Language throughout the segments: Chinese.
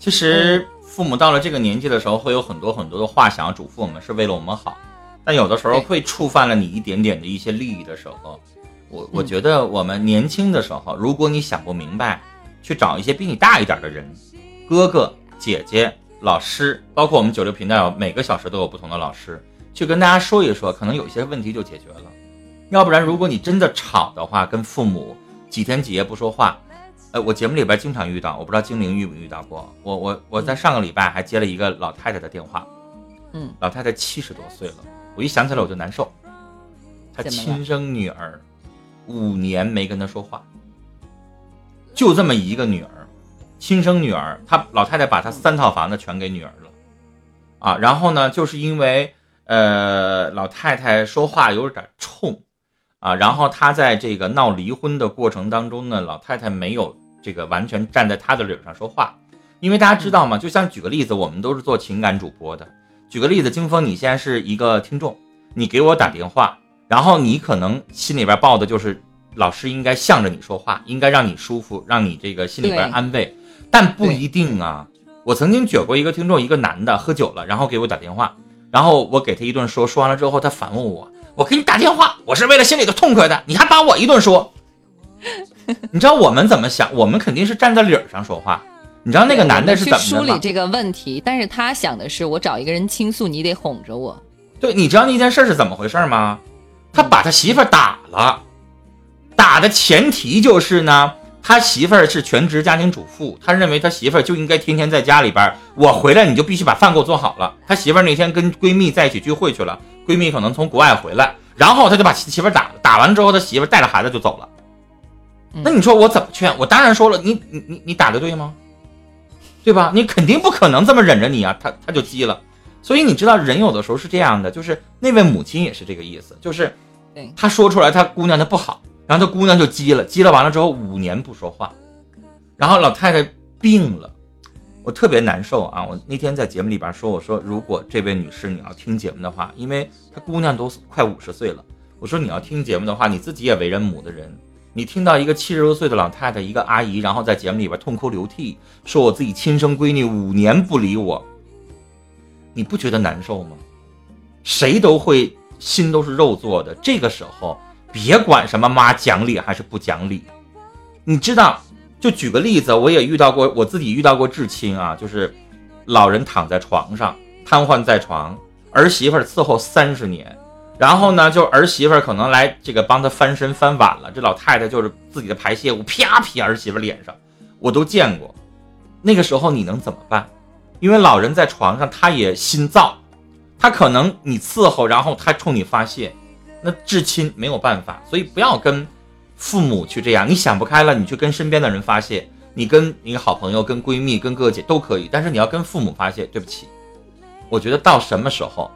其实父母到了这个年纪的时候，会有很多很多的话想要嘱咐我们，是为了我们好。但有的时候会触犯了你一点点的一些利益的时候，我我觉得我们年轻的时候，如果你想不明白，去找一些比你大一点的人，哥哥姐姐、老师，包括我们九六频道每个小时都有不同的老师，去跟大家说一说，可能有些问题就解决了。要不然，如果你真的吵的话，跟父母几天几夜不说话，呃，我节目里边经常遇到，我不知道精灵遇没遇到过。我我我在上个礼拜还接了一个老太太的电话，嗯，老太太七十多岁了，我一想起来我就难受。她亲生女儿五年没跟她说话，就这么一个女儿，亲生女儿，她老太太把她三套房子全给女儿了，啊，然后呢，就是因为呃老太太说话有点冲。啊，然后他在这个闹离婚的过程当中呢，老太太没有这个完全站在他的理儿上说话，因为大家知道吗？就像举个例子，我们都是做情感主播的。举个例子，金峰，你现在是一个听众，你给我打电话，然后你可能心里边抱的就是老师应该向着你说话，应该让你舒服，让你这个心里边安慰，但不一定啊。我曾经举过一个听众，一个男的喝酒了，然后给我打电话，然后我给他一顿说，说完了之后他反问我。我给你打电话，我是为了心里头痛快的，你还把我一顿说。你知道我们怎么想？我们肯定是站在理儿上说话。你知道那个男的是怎么梳理这个问题？但是他想的是，我找一个人倾诉，你得哄着我。对，你知道那件事是怎么回事吗？他把他媳妇打了，打的前提就是呢，他媳妇儿是全职家庭主妇，他认为他媳妇儿就应该天天在家里边，我回来你就必须把饭给我做好了。他媳妇儿那天跟闺蜜在一起聚会去了。闺蜜可能从国外回来，然后他就把媳妇儿打了。打完之后，他媳妇儿带着孩子就走了。那你说我怎么劝？我当然说了，你你你你打的对吗？对吧？你肯定不可能这么忍着你啊！他他就急了。所以你知道，人有的时候是这样的，就是那位母亲也是这个意思，就是他说出来他姑娘的不好，然后他姑娘就急了，急了完了之后五年不说话，然后老太太病了。我特别难受啊！我那天在节目里边说，我说如果这位女士你要听节目的话，因为她姑娘都快五十岁了，我说你要听节目的话，你自己也为人母的人，你听到一个七十多岁的老太太，一个阿姨，然后在节目里边痛哭流涕，说我自己亲生闺女五年不理我，你不觉得难受吗？谁都会心都是肉做的，这个时候别管什么妈讲理还是不讲理，你知道。就举个例子，我也遇到过，我自己遇到过至亲啊，就是老人躺在床上，瘫痪在床，儿媳妇伺候三十年，然后呢，就儿媳妇可能来这个帮他翻身翻晚了，这老太太就是自己的排泄物啪撇儿媳妇脸上，我都见过。那个时候你能怎么办？因为老人在床上，他也心燥，他可能你伺候，然后他冲你发泄，那至亲没有办法，所以不要跟。父母去这样，你想不开了，你去跟身边的人发泄，你跟你好朋友、跟闺蜜、跟哥哥姐都可以，但是你要跟父母发泄，对不起，我觉得到什么时候，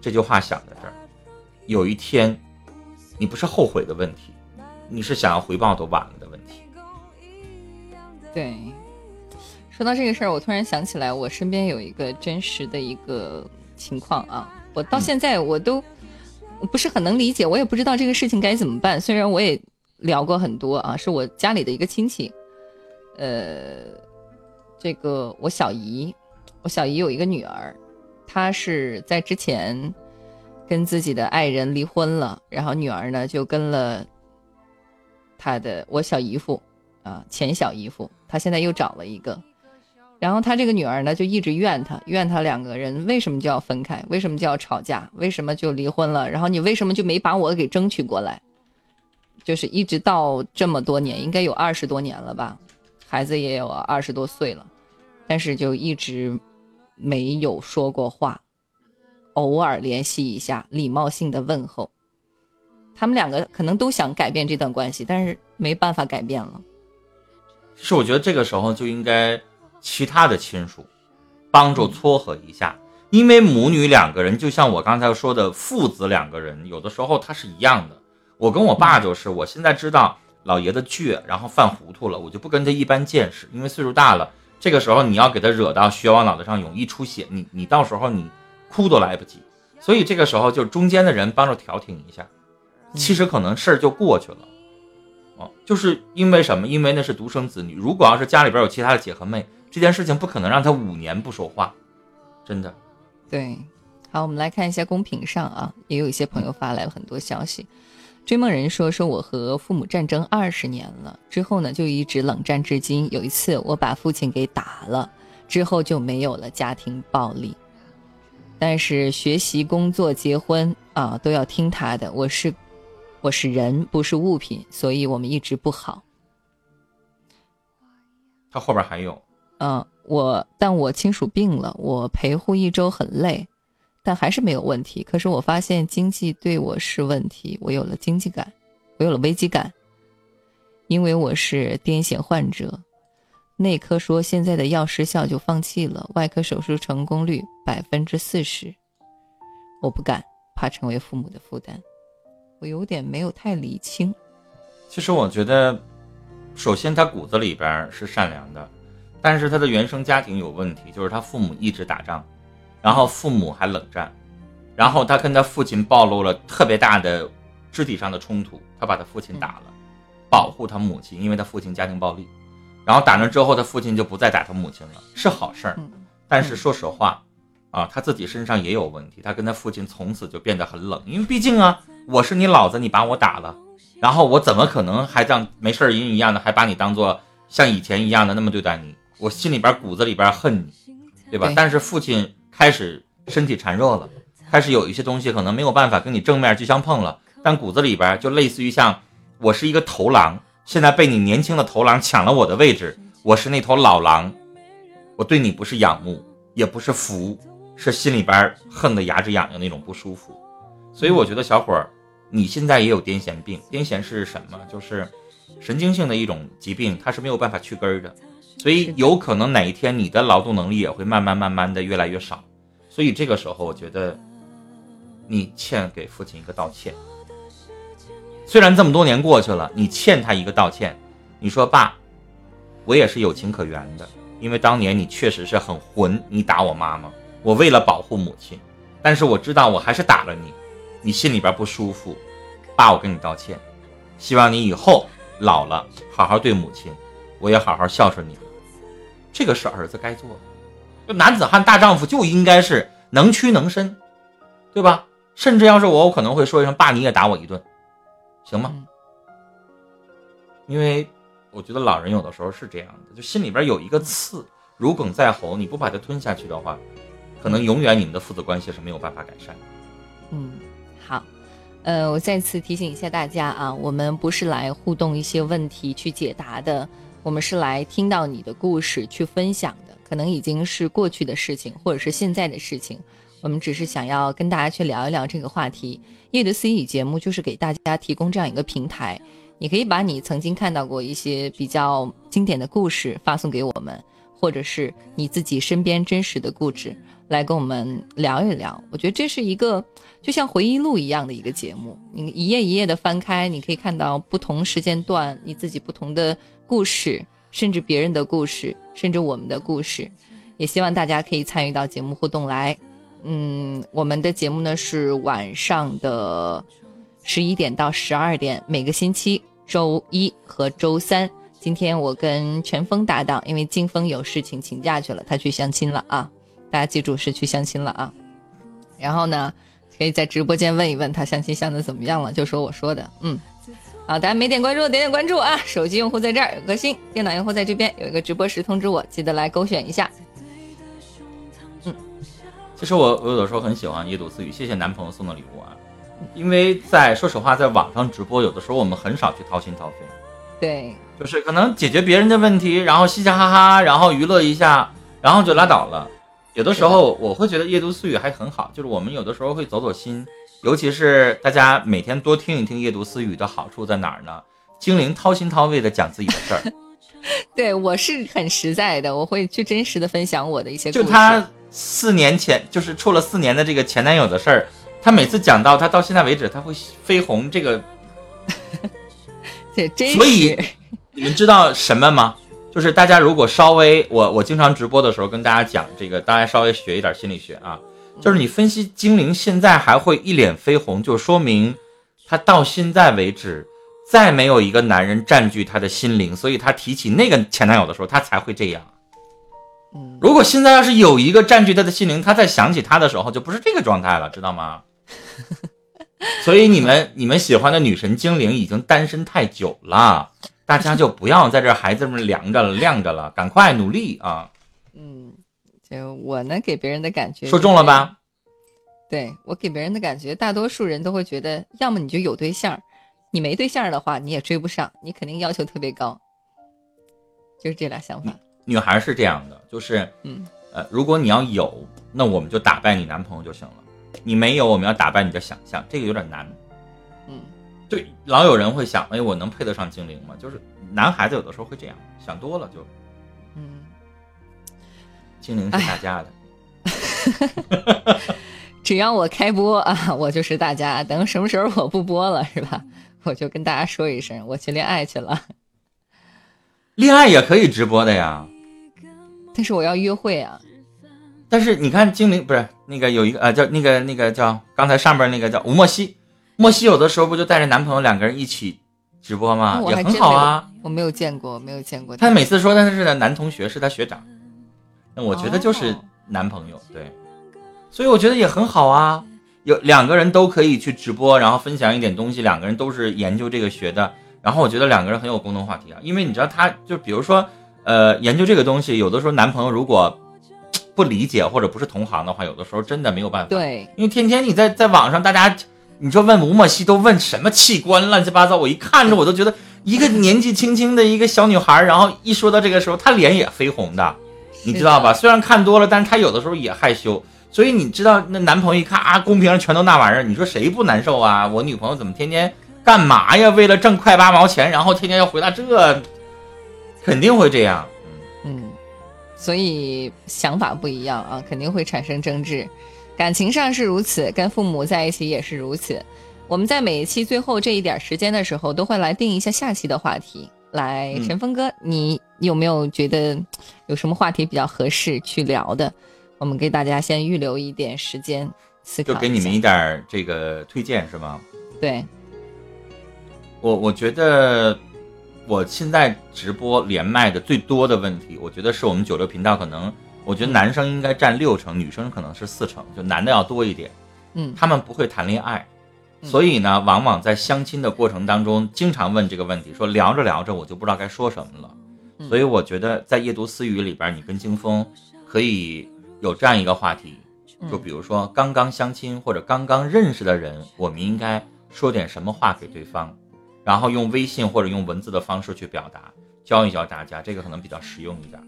这句话想在这儿，有一天，你不是后悔的问题，你是想要回报都晚了的问题。对，说到这个事儿，我突然想起来，我身边有一个真实的一个情况啊，我到现在我都不是很能理解，我也不知道这个事情该怎么办，虽然我也。聊过很多啊，是我家里的一个亲戚，呃，这个我小姨，我小姨有一个女儿，她是在之前跟自己的爱人离婚了，然后女儿呢就跟了她的我小姨夫啊前小姨夫，她现在又找了一个，然后他这个女儿呢就一直怨他，怨他两个人为什么就要分开，为什么就要吵架，为什么就离婚了，然后你为什么就没把我给争取过来？就是一直到这么多年，应该有二十多年了吧，孩子也有二十多岁了，但是就一直没有说过话，偶尔联系一下，礼貌性的问候。他们两个可能都想改变这段关系，但是没办法改变了。其实我觉得这个时候就应该其他的亲属帮助撮合一下，因为母女两个人就像我刚才说的，父子两个人有的时候他是一样的。我跟我爸就是，我现在知道老爷子倔，然后犯糊涂了，我就不跟他一般见识，因为岁数大了，这个时候你要给他惹到血往脑袋上涌，一出血，你你到时候你哭都来不及，所以这个时候就中间的人帮着调停一下，其实可能事儿就过去了。哦，就是因为什么？因为那是独生子女，如果要是家里边有其他的姐和妹，这件事情不可能让他五年不说话，真的。对，好，我们来看一下公屏上啊，也有一些朋友发来了很多消息。追梦人说：“说我和父母战争二十年了，之后呢就一直冷战至今。有一次我把父亲给打了，之后就没有了家庭暴力。但是学习、工作、结婚啊都要听他的。我是我是人，不是物品，所以我们一直不好。他后边还有，嗯，我但我亲属病了，我陪护一周很累。”但还是没有问题。可是我发现经济对我是问题，我有了经济感，我有了危机感，因为我是癫痫患者。内科说现在的药失效就放弃了，外科手术成功率百分之四十。我不敢，怕成为父母的负担。我有点没有太理清。其实我觉得，首先他骨子里边是善良的，但是他的原生家庭有问题，就是他父母一直打仗。然后父母还冷战，然后他跟他父亲暴露了特别大的肢体上的冲突，他把他父亲打了，保护他母亲，因为他父亲家庭暴力。然后打那之后，他父亲就不再打他母亲了，是好事儿。但是说实话，啊，他自己身上也有问题，他跟他父亲从此就变得很冷，因为毕竟啊，我是你老子，你把我打了，然后我怎么可能还像没事人一样的，还把你当做像以前一样的那么对待你？我心里边骨子里边恨你，对吧？但是父亲。开始身体孱弱了，开始有一些东西可能没有办法跟你正面去相碰了，但骨子里边就类似于像我是一个头狼，现在被你年轻的头狼抢了我的位置，我是那头老狼，我对你不是仰慕，也不是服，是心里边恨得牙齿痒痒那种不舒服。所以我觉得小伙儿，你现在也有癫痫病，癫痫是什么？就是神经性的一种疾病，它是没有办法去根儿的，所以有可能哪一天你的劳动能力也会慢慢慢慢的越来越少。所以这个时候，我觉得你欠给父亲一个道歉。虽然这么多年过去了，你欠他一个道歉。你说爸，我也是有情可原的，因为当年你确实是很混，你打我妈妈，我为了保护母亲，但是我知道我还是打了你，你心里边不舒服。爸，我跟你道歉，希望你以后老了好好对母亲，我也好好孝顺你。这个是儿子该做的。就男子汉大丈夫就应该是能屈能伸，对吧？甚至要是我，我可能会说一声“爸，你也打我一顿，行吗？”因为我觉得老人有的时候是这样的，就心里边有一个刺，如鲠在喉，你不把它吞下去的话，可能永远你们的父子关系是没有办法改善。嗯，好，呃，我再次提醒一下大家啊，我们不是来互动一些问题去解答的，我们是来听到你的故事去分享的。可能已经是过去的事情，或者是现在的事情，我们只是想要跟大家去聊一聊这个话题。夜的私语节目就是给大家提供这样一个平台，你可以把你曾经看到过一些比较经典的故事发送给我们，或者是你自己身边真实的故事来跟我们聊一聊。我觉得这是一个就像回忆录一样的一个节目，你一页一页的翻开，你可以看到不同时间段你自己不同的故事。甚至别人的故事，甚至我们的故事，也希望大家可以参与到节目互动来。嗯，我们的节目呢是晚上的十一点到十二点，每个星期周一和周三。今天我跟全峰搭档，因为金峰有事情请假去了，他去相亲了啊！大家记住是去相亲了啊。然后呢，可以在直播间问一问他相亲相的怎么样了，就说我说的，嗯。好，大家没点关注的，点点关注啊！手机用户在这儿有个心，电脑用户在这边有一个直播时通知我，记得来勾选一下。嗯，其实我我有的时候很喜欢夜读私语，谢谢男朋友送的礼物啊。因为在说实话，在网上直播，有的时候我们很少去掏心掏肺。对，就是可能解决别人的问题，然后嘻嘻哈哈，然后娱乐一下，然后就拉倒了。有的时候我会觉得夜读私语还很好，就是我们有的时候会走走心。尤其是大家每天多听一听夜读私语的好处在哪儿呢？精灵掏心掏肺的讲自己的事儿，对我是很实在的，我会去真实的分享我的一些。就他四年前，就是处了四年的这个前男友的事儿，他每次讲到他到现在为止，他会绯红这个。对，真所以你们知道什么吗？就是大家如果稍微，我我经常直播的时候跟大家讲这个，大家稍微学一点心理学啊。就是你分析精灵现在还会一脸绯红，就说明她到现在为止再没有一个男人占据她的心灵，所以她提起那个前男友的时候，她才会这样。嗯，如果现在要是有一个占据他的心灵，他在想起他的时候，就不是这个状态了，知道吗？所以你们你们喜欢的女神精灵已经单身太久了，大家就不要在这孩子们凉着了晾着了，赶快努力啊！嗯，就我呢给别人的感觉说中了？吧？对我给别人的感觉，大多数人都会觉得，要么你就有对象，你没对象的话你也追不上，你肯定要求特别高，就是这俩想法。女孩是这样的，就是嗯，呃，如果你要有，那我们就打败你男朋友就行了；你没有，我们要打败你的想象，这个有点难。嗯，对，老有人会想，哎，我能配得上精灵吗？就是男孩子有的时候会这样想多了，就嗯，精灵是大家的。只要我开播啊，我就是大家。等什么时候我不播了，是吧？我就跟大家说一声，我去恋爱去了。恋爱也可以直播的呀，但是我要约会啊。但是你看精灵不是那个有一个呃叫那个那个叫刚才上边那个叫吴莫西，莫西有的时候不就带着男朋友两个人一起直播吗？也很好啊。我没有见过，没有见过他每次说他是他男同学，是他学长，那我觉得就是哦男朋友，对，所以我觉得也很好啊。有两个人都可以去直播，然后分享一点东西，两个人都是研究这个学的，然后我觉得两个人很有共同话题啊。因为你知道他，就比如说，呃，研究这个东西，有的时候男朋友如果不理解或者不是同行的话，有的时候真的没有办法。对，因为天天你在在网上，大家你说问吴莫西都问什么器官乱七八糟，我一看着我都觉得一个年纪轻轻的一个小女孩，然后一说到这个时候，她脸也绯红的，你知道吧？虽然看多了，但是他有的时候也害羞。所以你知道，那男朋友一看啊，公屏上全都那玩意儿，你说谁不难受啊？我女朋友怎么天天干嘛呀？为了挣快八毛钱，然后天天要回答这，肯定会这样。嗯，所以想法不一样啊，肯定会产生争执。感情上是如此，跟父母在一起也是如此。我们在每一期最后这一点时间的时候，都会来定一下下期的话题。来，嗯陈峰哥，你有没有觉得有什么话题比较合适去聊的？我们给大家先预留一点时间思考。就给你们一点儿这个推荐是吗？对，我我觉得我现在直播连麦的最多的问题，我觉得是我们九六频道可能，我觉得男生应该占六成，女生可能是四成，就男的要多一点。嗯他们不会谈恋爱，嗯所以呢，往往在相亲的过程当中，经常问这个问题，说聊着聊着我就不知道该说什么了。嗯。所以我觉得在夜读私语里边，你跟金峰可以有这样一个话题，就嗯比如说刚刚相亲或者刚刚认识的人，我们应该说点什么话给对方，然后用微信或者用文字的方式去表达，教一教大家，这个可能比较实用一点。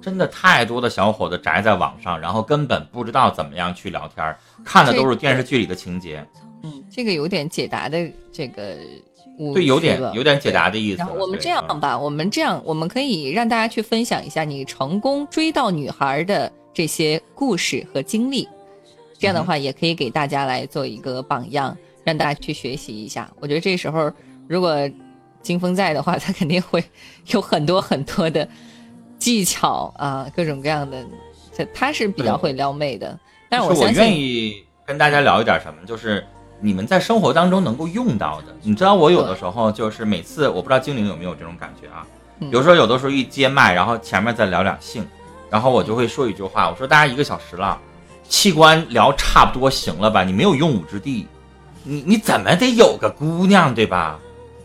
真的太多的小伙子宅在网上，然后根本不知道怎么样去聊天，看的都是电视剧里的情节，嗯，这个有点解答的这个误对，有点有点解答的意思。然后我们这样嗯吧，我们这样，我们可以让大家去分享一下你成功追到女孩的这些故事和经历，这样的话也可以给大家来做一个榜样，让大家去学习一下。我觉得这时候如果金峰在的话，他肯定会 有很多很多的技巧啊，各种各样的，这他是比较会撩妹的。但是我相信，愿意跟大家聊一点什么，就是你们在生活当中能够用到的。你知道，我有的时候就是每次，我不知道精灵有没有这种感觉啊？嗯比如说有的时候一接麦，然后前面再聊两性，然后我就会说一句话，我说大家一个小时了，器官聊差不多行了吧？你没有用武之地，你你怎么得有个姑娘对吧？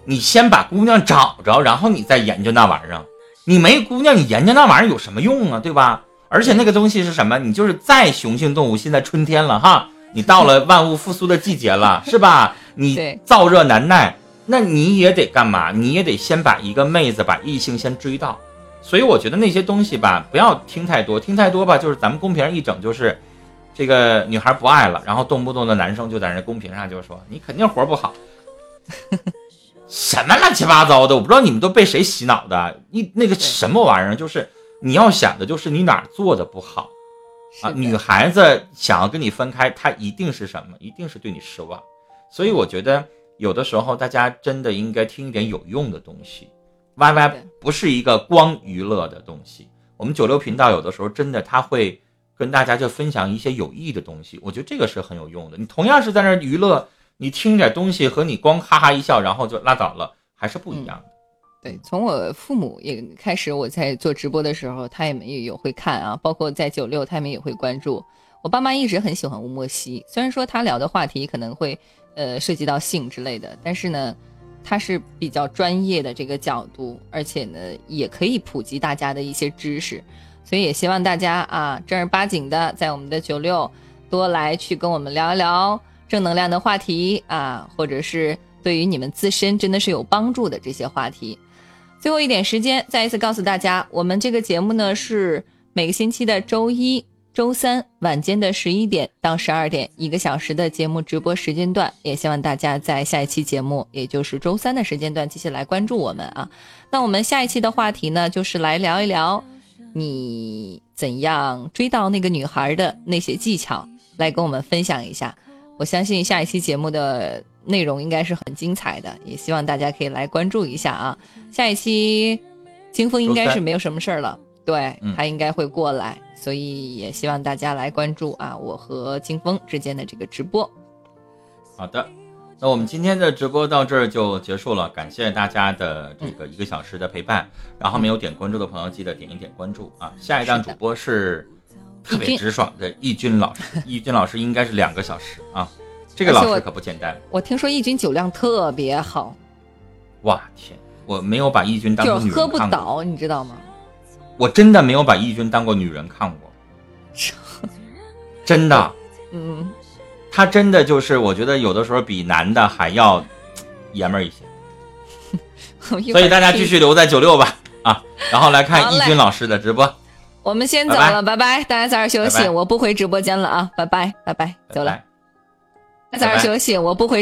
你先把姑娘找着，然后你再研究那玩意儿。你没姑娘，你研究那玩意儿有什么用啊？对吧？而且那个东西是什么？你就是再雄性动物，现在春天了哈，你到了万物复苏的季节了，是吧？你燥热难耐，那你也得干嘛？你也得先把一个妹子，把异性先追到。所以我觉得那些东西吧，不要听太多，听太多吧，就是咱们公屏上一整就是，这个女孩不爱了，然后动不动的男生就在那公屏上就说你肯定活不好，什么乱七八糟的，我不知道你们都被谁洗脑的，一那个什么玩意儿，就是你要想的就是你哪做的不好啊，女孩子想要跟你分开，她一定是什么？一定是对你失望。所以我觉得有的时候大家真的应该听一点有用的东西。Y 是 Y 不是一个光娱乐的东西，我们九六频道有的时候真的他会跟大家就分享一些有益的东西，我觉得这个是很有用的。你同样是在那儿娱乐，你听点东西和你光哈哈一笑然后就拉倒了还是不一样的。对，从我父母也开始，我在做直播的时候，他也没有会看啊，包括在九六，他们也会关注。我爸妈一直很喜欢吴莫西，虽然说他聊的话题可能会呃涉及到性之类的，但是呢，他是比较专业的这个角度，而且呢也可以普及大家的一些知识，所以也希望大家啊正儿八经的在我们的九六多来去跟我们聊一聊正能量的话题啊，或者是对于你们自身真的是有帮助的这些话题。最后一点时间，再一次告诉大家，我们这个节目呢是每个星期的周一、周三晚间的十一点到十二点，一个小时的节目直播时间段。也希望大家在下一期节目，也就是周三的时间段，继续来关注我们啊。那我们下一期的话题呢，就是来聊一聊你怎样追到那个女孩的那些技巧，来跟我们分享一下。我相信下一期节目的。内容应该是很精彩的，也希望大家可以来关注一下啊。下一期金峰应该是没有什么事儿了，对他应该会过来，所以也希望大家来关注啊，我和金峰之间的这个直播。好的，那我们今天的直播到这儿就结束了，感谢大家的这个一个小时的陪伴。然后没有点关注的朋友，记得点一点关注啊。下一档主播是特别直爽的易军老师，易军老师应该是两个小时啊。这个老师可不简单。我听说易军酒量特别好。哇天！我没有把易军当过女人喝不倒，你知道吗？我真的没有把易军当过女人看过。真的。嗯。他真的就是，我觉得有的时候比男的还要爷们儿一些。所以大家继续留在九六吧啊！然后来看易军老师的直播。我们先走了，拜拜！大家早点休息，我不回直播间了啊！拜拜，拜拜，走了。早点休息，我不回。